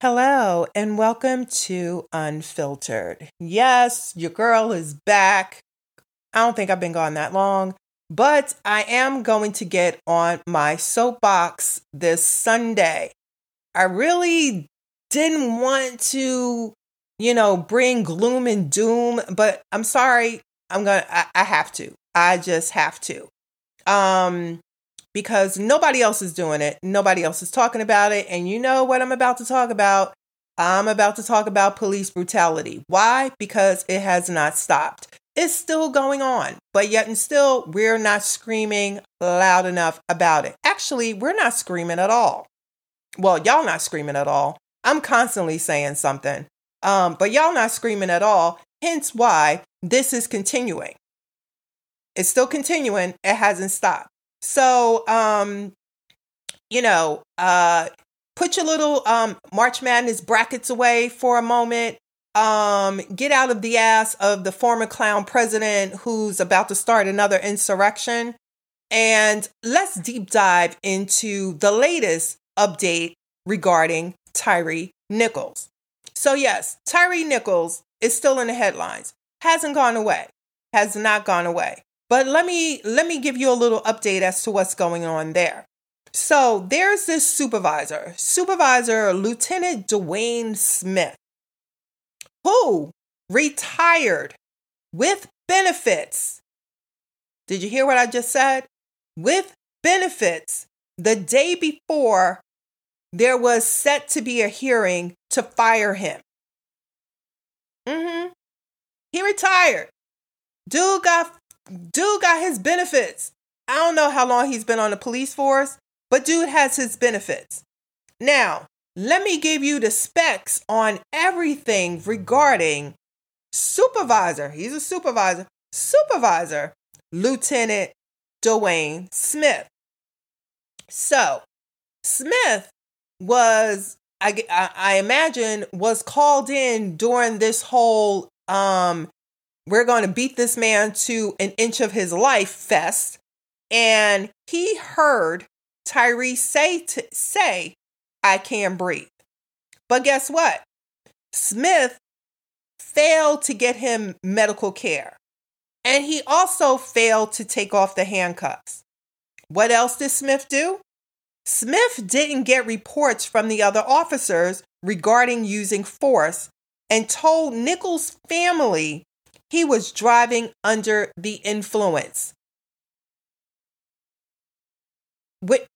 Hello, and welcome to Unfiltered. Yes, your girl is back. I don't think I've been gone that long, but I am going to get on my soapbox this Sunday. I really didn't want to, you know, bring gloom and doom, but I'm sorry. I'm going to, I have to. I just have to. Um, because nobody else is doing it. Nobody else is talking about it. And you know what I'm about to talk about? I'm about to talk about police brutality. Why? Because it has not stopped. It's still going on, but yet and still, we're not screaming loud enough about it. Actually, we're not screaming at all. Well, y'all not screaming at all. I'm constantly saying something, um, but y'all not screaming at all. Hence why this is continuing. It's still continuing. It hasn't stopped. So, um, you know, uh, put your little um, March Madness brackets away for a moment. Um, get out of the ass of the former clown president who's about to start another insurrection. And let's deep dive into the latest update regarding Tyre Nichols. So, yes, Tyre Nichols is still in the headlines, hasn't gone away, has not gone away. But let me let me give you a little update as to what's going on there. So there's this supervisor, Supervisor Lieutenant DeWayne Smith, who retired with benefits. Did you hear what I just said? With benefits the day before there was set to be a hearing to fire him. Mm-hmm. He retired. Dude got dude got his benefits. I don't know how long he's been on the police force, but dude has his benefits. Now, let me give you the specs on everything regarding supervisor. He's a supervisor. Supervisor, Lieutenant DeWayne Smith. So, Smith was, I, I imagine, was called in during this whole um, we're going to beat this man to an inch of his life fest. And he heard Tyre say, to, say, I can't breathe. But guess what? Smith failed to get him medical care. And he also failed to take off the handcuffs. What else did Smith do? Smith didn't get reports from the other officers regarding using force and told Nichols' family he was driving under the influence. What?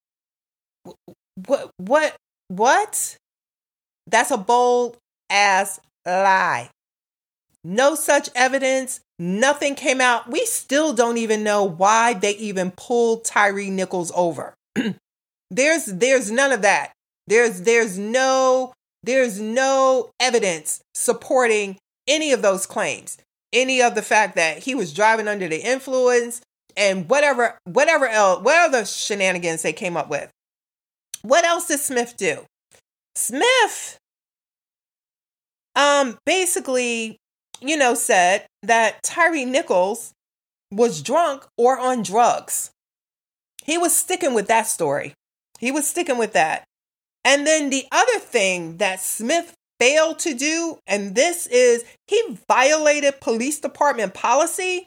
What? What? What? That's a bold ass lie. No such evidence. Nothing came out. We still don't even know why they even pulled Tyre Nichols over. there's there's none of that. There's there's no there's no evidence supporting any of those claims any of the fact that he was driving under the influence and whatever whatever else what other shenanigans they came up with. What else did Smith do? Smith um basically, you know, said that Tyre Nichols was drunk or on drugs. He was sticking with that story. He was sticking with that. And then the other thing that Smith failed to do, and this is he violated police department policy.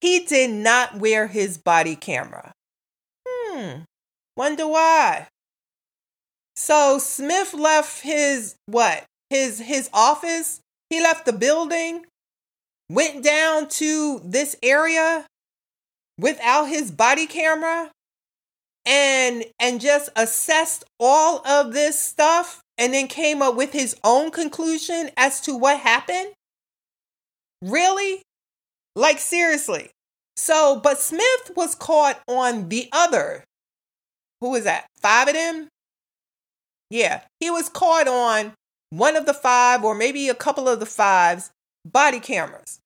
He did not wear his body camera. Hmm, wonder why. So Smith left his what? His his office. He left the building, went down to this area without his body camera and and just assessed all of this stuff and then came up with his own conclusion as to what happened? Really? Like, seriously. So, but Smith was caught on the other. Who is that? Five of them? Yeah, he was caught on one of the five, or maybe a couple of the fives, body cameras.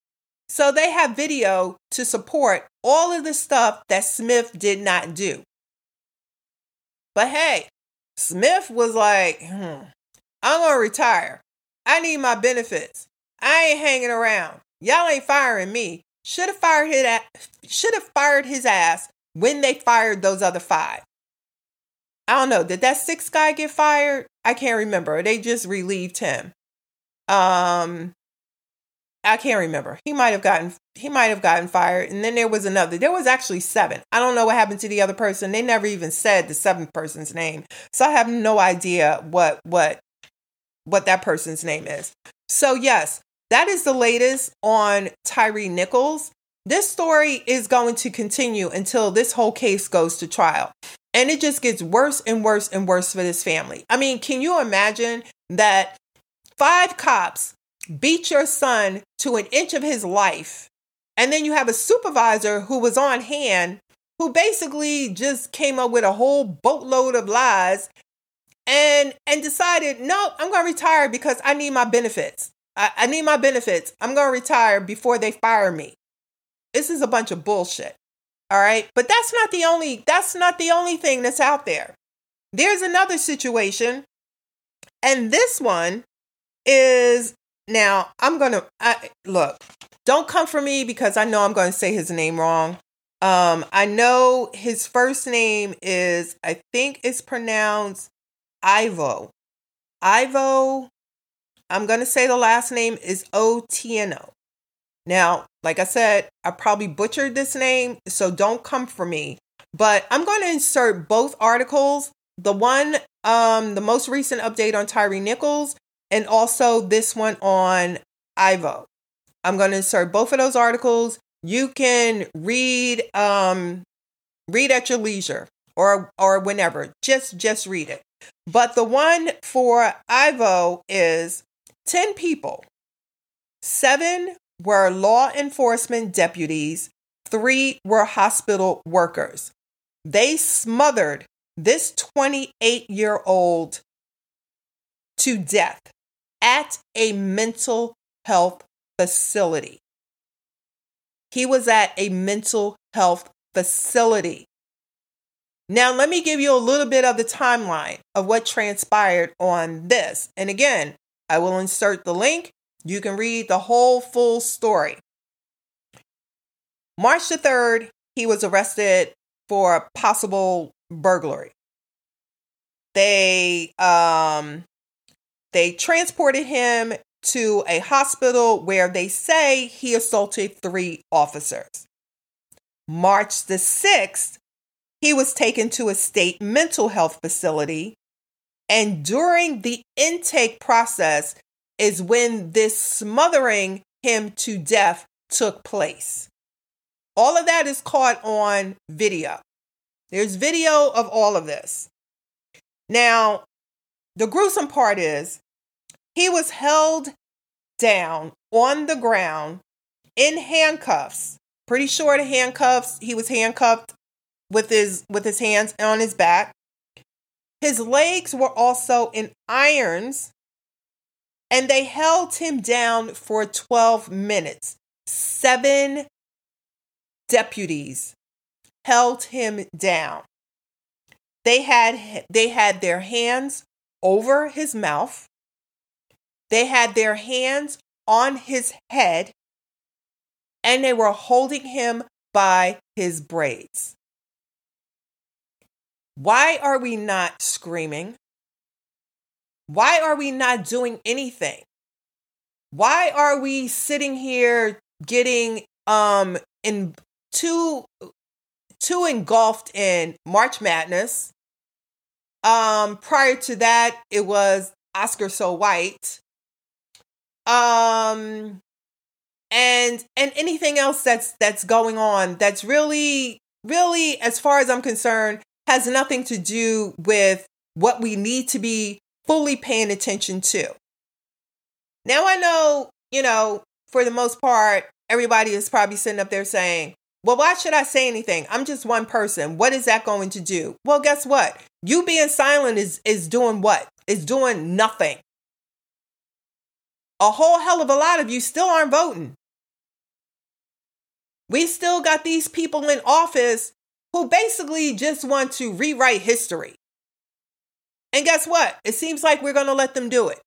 So they have video to support all of the stuff that Smith did not do. But hey, Smith was like, hmm, I'm going to retire. I need my benefits. I ain't hanging around. Y'all ain't firing me. Should have fired his should have fired his ass when they fired those other five. I don't know. Did that sixth guy get fired? I can't remember. They just relieved him. Um, I can't remember. He might have gotten he might have gotten fired, and then there was another. There was actually seven. I don't know what happened to the other person. They never even said the seventh person's name, so I have no idea what what what that person's name is. So yes, that is the latest on Tyre Nichols. This story is going to continue until this whole case goes to trial. And it just gets worse and worse and worse for this family. I mean, can you imagine that five cops beat your son to an inch of his life, and then you have a supervisor who was on hand who basically just came up with a whole boatload of lies and and decided, no, I'm to retire because I need my benefits. I, I need my benefits. I'm to retire before they fire me. This is a bunch of bullshit. All right. But that's not the only, that's not the only thing that's out there. There's another situation. And this one is now I'm going to look, don't come for me because I know I'm going to say his name wrong. Um, I know his first name is, I think it's pronounced Ivo. Ivo, I'm going to say the last name is O T N O. Now, like I said, I probably butchered this name, so don't come for me. But I'm going to insert both articles the one, um, the most recent update on Tyre Nichols, and also this one on Ivo. I'm going to insert both of those articles. You can read um read at your leisure or or whenever. Just just read it. But the one for Ivo is 10 people. 7 were law enforcement deputies, three were hospital workers. They smothered this 28 year old to death at a mental health facility. He was at a mental health facility. Now, let me give you a little bit of the timeline of what transpired on this. And again, I will insert the link you can read the whole full story. March the 3rd, he was arrested for a possible burglary. They um they transported him to a hospital where they say he assaulted three officers. March the 6th, he was taken to a state mental health facility. And during the intake process, is when this smothering him to death took place. All of that is caught on video. There's video of all of this. Now, the gruesome part is he was held down on the ground in handcuffs. Pretty sure the handcuffs, he was handcuffed with his with his hands on his back. His legs were also in irons and they held him down for 12 minutes. Seven deputies held him down. They had they had their hands over his mouth. They had their hands on his head and they were holding him by his braids. Why are we not screaming? Why are we not doing anything? Why are we sitting here getting um in too too engulfed in March Madness? Um prior to that it was Oscar So White. Um and and anything else that's that's going on that's really really as far as I'm concerned has nothing to do with what we need to be fully paying attention to. Now, I know, you know, for the most part, everybody is probably sitting up there saying, well, why should I say anything? I'm just one person. What is that going to do? Well, guess what? You being silent is is doing what? Is doing nothing. A whole hell of a lot of you still aren't voting. We still got these people in office who basically just want to rewrite history. And guess what? It seems like we're going to let them do it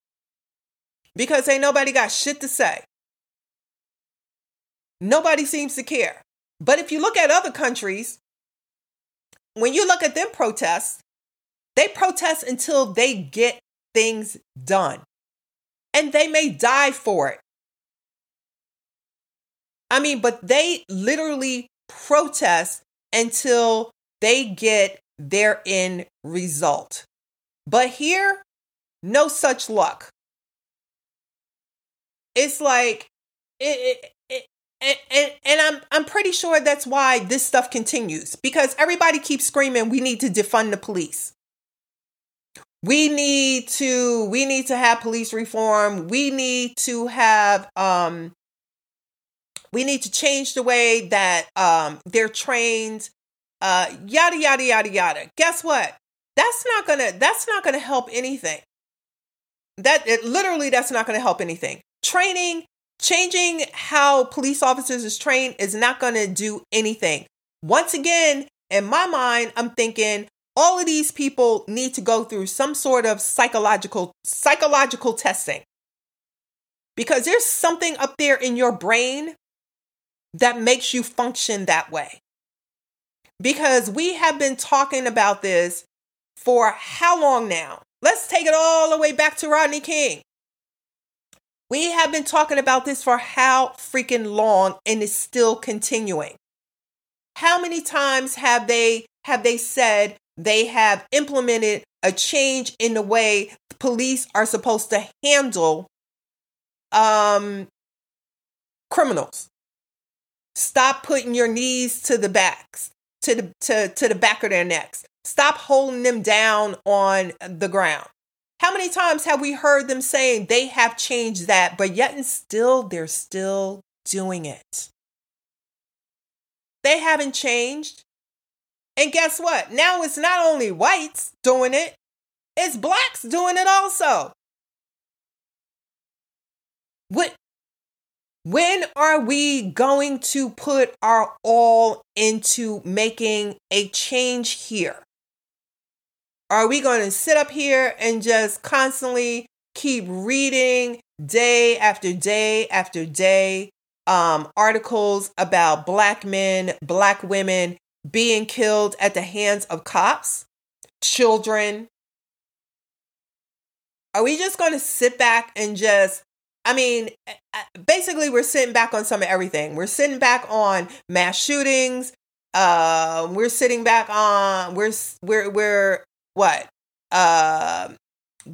because ain't nobody got shit to say. Nobody seems to care. But if you look at other countries, when you look at them protests, they protest until they get things done. And they may die for it. I mean, but they literally protest until they get their end result. But here, no such luck. It's like it, and, and, I'm I'm pretty sure that's why this stuff continues because everybody keeps screaming we need to defund the police. We need to we need to have police reform. We need to have um we need to change the way that um they're trained uh yada yada yada yada. Guess what? That's not going to that's not going to help anything. That it literally that's not going to help anything. Training Changing how police officers is trained is not going to do anything. Once again, in my mind, I'm thinking all of these people need to go through some sort of psychological psychological testing. Because there's something up there in your brain that makes you function that way. Because we have been talking about this for how long now? Let's take it all the way back to Rodney King. We have been talking about this for how freaking long and it's still continuing. How many times have they have they said they have implemented a change in the way police are supposed to handle um criminals? Stop putting your knees to the backs, to the to, to the back of their necks. Stop holding them down on the ground. How many times have we heard them saying they have changed that, but yet and still they're still doing it? They haven't changed. And guess what? Now it's not only whites doing it, it's blacks doing it also. What when are we going to put our all into making a change here? Are we going to sit up here and just constantly keep reading day after day after day um, articles about black men, black women being killed at the hands of cops, children? Are we just going to sit back and just I mean, basically, we're sitting back on some of everything. We're sitting back on mass shootings. Uh, we're sitting back on we're we're we're what? Uh,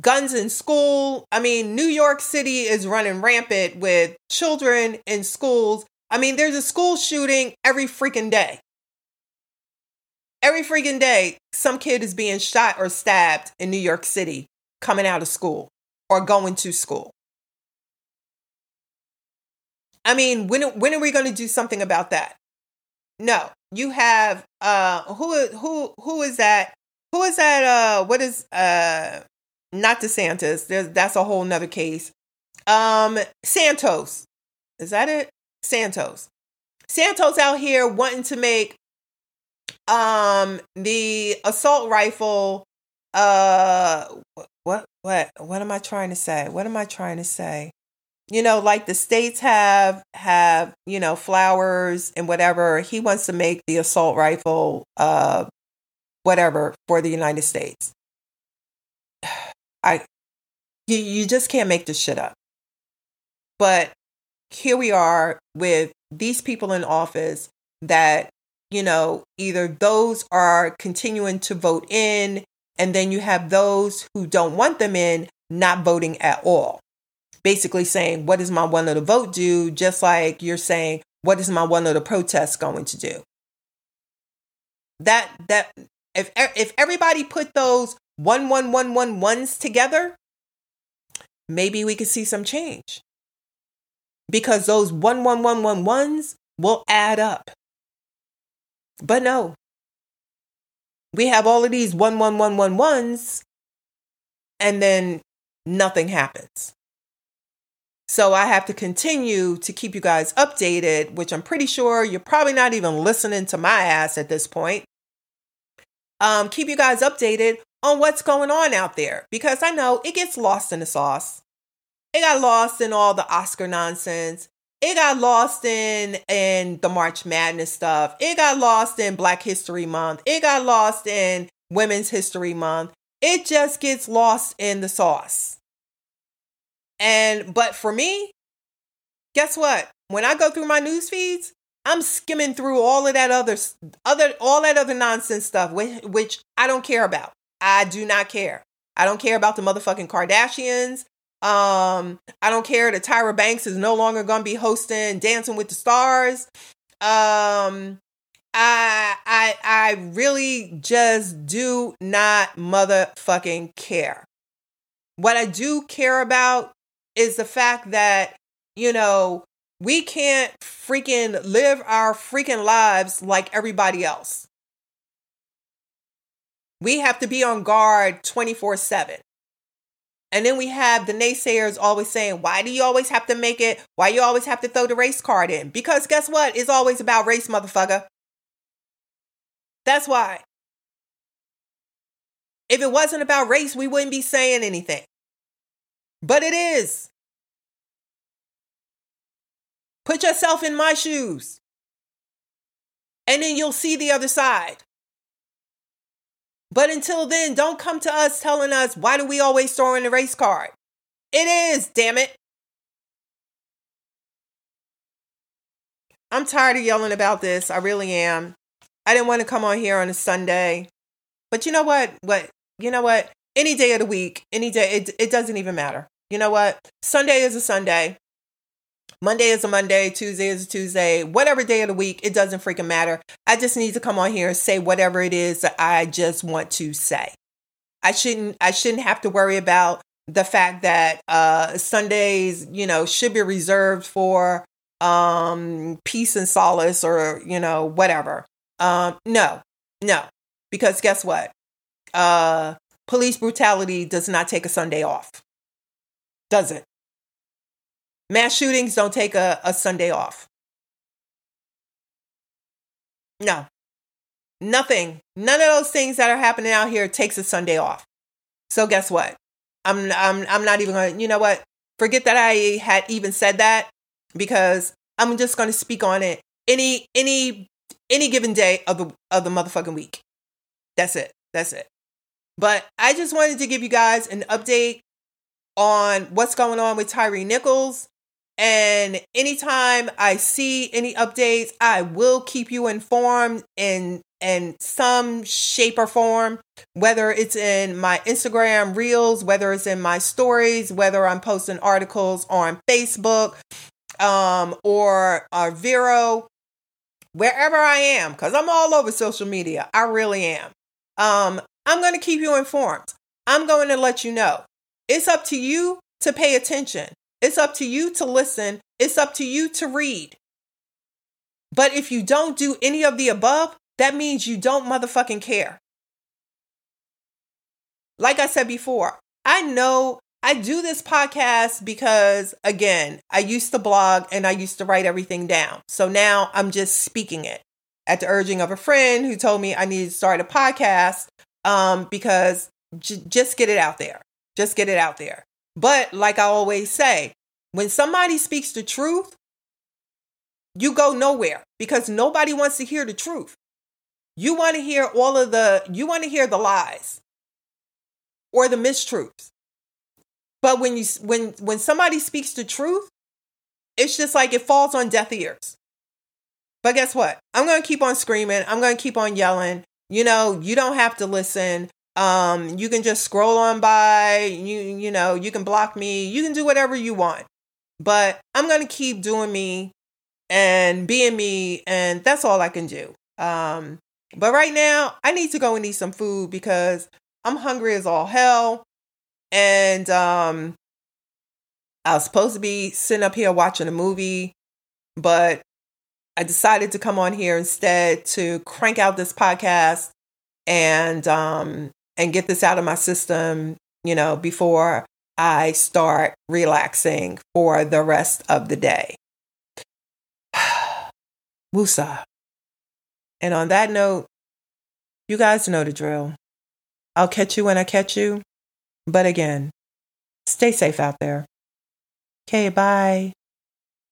guns in school. I mean, New York City is running rampant with children in schools. I mean, there's a school shooting every freaking day. Every freaking day, some kid is being shot or stabbed in New York City coming out of school or going to school. I mean, when when are we going to do something about that? No, you have uh who who who is that who is that? Uh, what is uh, not DeSantis? There's that's a whole nother case. Um, Santos, is that it? Santos, Santos out here wanting to make um the assault rifle. Uh, what what what am I trying to say? What am I trying to say? you know like the states have have you know flowers and whatever he wants to make the assault rifle uh whatever for the United States. I you, you just can't make this shit up. But here we are with these people in office that, you know, either those are continuing to vote in, and then you have those who don't want them in not voting at all. Basically saying, what does my one little vote do? Just like you're saying, what is my one little protest going to do? That that if if everybody put those one one one one ones together, maybe we could see some change. Because those one one one one ones will add up. But no. We have all of these one one one one ones and then nothing happens. So I have to continue to keep you guys updated, which I'm pretty sure you're probably not even listening to my ass at this point um, keep you guys updated on what's going on out there because I know it gets lost in the sauce. It got lost in all the Oscar nonsense. It got lost in in the March Madness stuff. It got lost in Black History Month. It got lost in Women's History Month. it just gets lost in the sauce. And but for me, guess what? When I go through my news feeds, I'm skimming through all of that other other all that other nonsense stuff which, which I don't care about. I do not care. I don't care about the motherfucking Kardashians. Um, I don't care that Tyra Banks is no longer to be hosting Dancing with the Stars. Um, I I I really just do not motherfucking care. What I do care about is the fact that, you know, we can't freaking live our freaking lives like everybody else. We have to be on guard 24 7. And then we have the naysayers always saying, why do you always have to make it? Why you always have to throw the race card in? Because guess what? It's always about race, motherfucker. That's why. If it wasn't about race, we wouldn't be saying anything. But it is. Put yourself in my shoes. And then you'll see the other side. But until then, don't come to us telling us why do we always throw in the race card? It is, damn it. I'm tired of yelling about this. I really am. I didn't want to come on here on a Sunday. But you know what? What you know what? Any day of the week, any day, it, it doesn't even matter. You know what? Sunday is a Sunday. Monday is a Monday, Tuesday is a Tuesday, whatever day of the week, it doesn't freaking matter. I just need to come on here and say whatever it is that I just want to say. I shouldn't I shouldn't have to worry about the fact that uh Sundays, you know, should be reserved for um peace and solace or, you know, whatever. Um no. No. Because guess what? Uh police brutality does not take a Sunday off. Does it? Mass shootings don't take a, a Sunday off. No. Nothing. None of those things that are happening out here takes a Sunday off. So guess what? I'm I'm I'm not even going to, you know what? Forget that I had even said that because I'm just going to speak on it any any any given day of the of the motherfucking week. That's it. That's it. But I just wanted to give you guys an update on what's going on with Tyre Nichols. And anytime I see any updates, I will keep you informed in in some shape or form, whether it's in my Instagram reels, whether it's in my stories, whether I'm posting articles on Facebook, um, or uh, Vero, wherever I am, because I'm all over social media. I really am. Um, I'm going to keep you informed. I'm going to let you know. It's up to you to pay attention. It's up to you to listen. It's up to you to read. But if you don't do any of the above, that means you don't motherfucking care. Like I said before, I know I do this podcast because, again, I used to blog and I used to write everything down. So now I'm just speaking it at the urging of a friend who told me I needed to start a podcast um, because j- just get it out there. Just get it out there. But like I always say, when somebody speaks the truth, you go nowhere because nobody wants to hear the truth. You want to hear all of the, you want to hear the lies or the mistruths. But when you when when somebody speaks the truth, it's just like it falls on deaf ears. But guess what? I'm going to keep on screaming. I'm going to keep on yelling. You know, you don't have to listen. Um, you can just scroll on by, you you know, you can block me, you can do whatever you want. But I'm gonna keep doing me and being me, and that's all I can do. Um, but right now, I need to go and eat some food because I'm hungry as all hell. And um I was supposed to be sitting up here watching a movie, but I decided to come on here instead to crank out this podcast and um and get this out of my system, you know, before I start relaxing for the rest of the day. Wusa. And on that note, you guys know the drill. I'll catch you when I catch you. But again, stay safe out there. Okay, bye.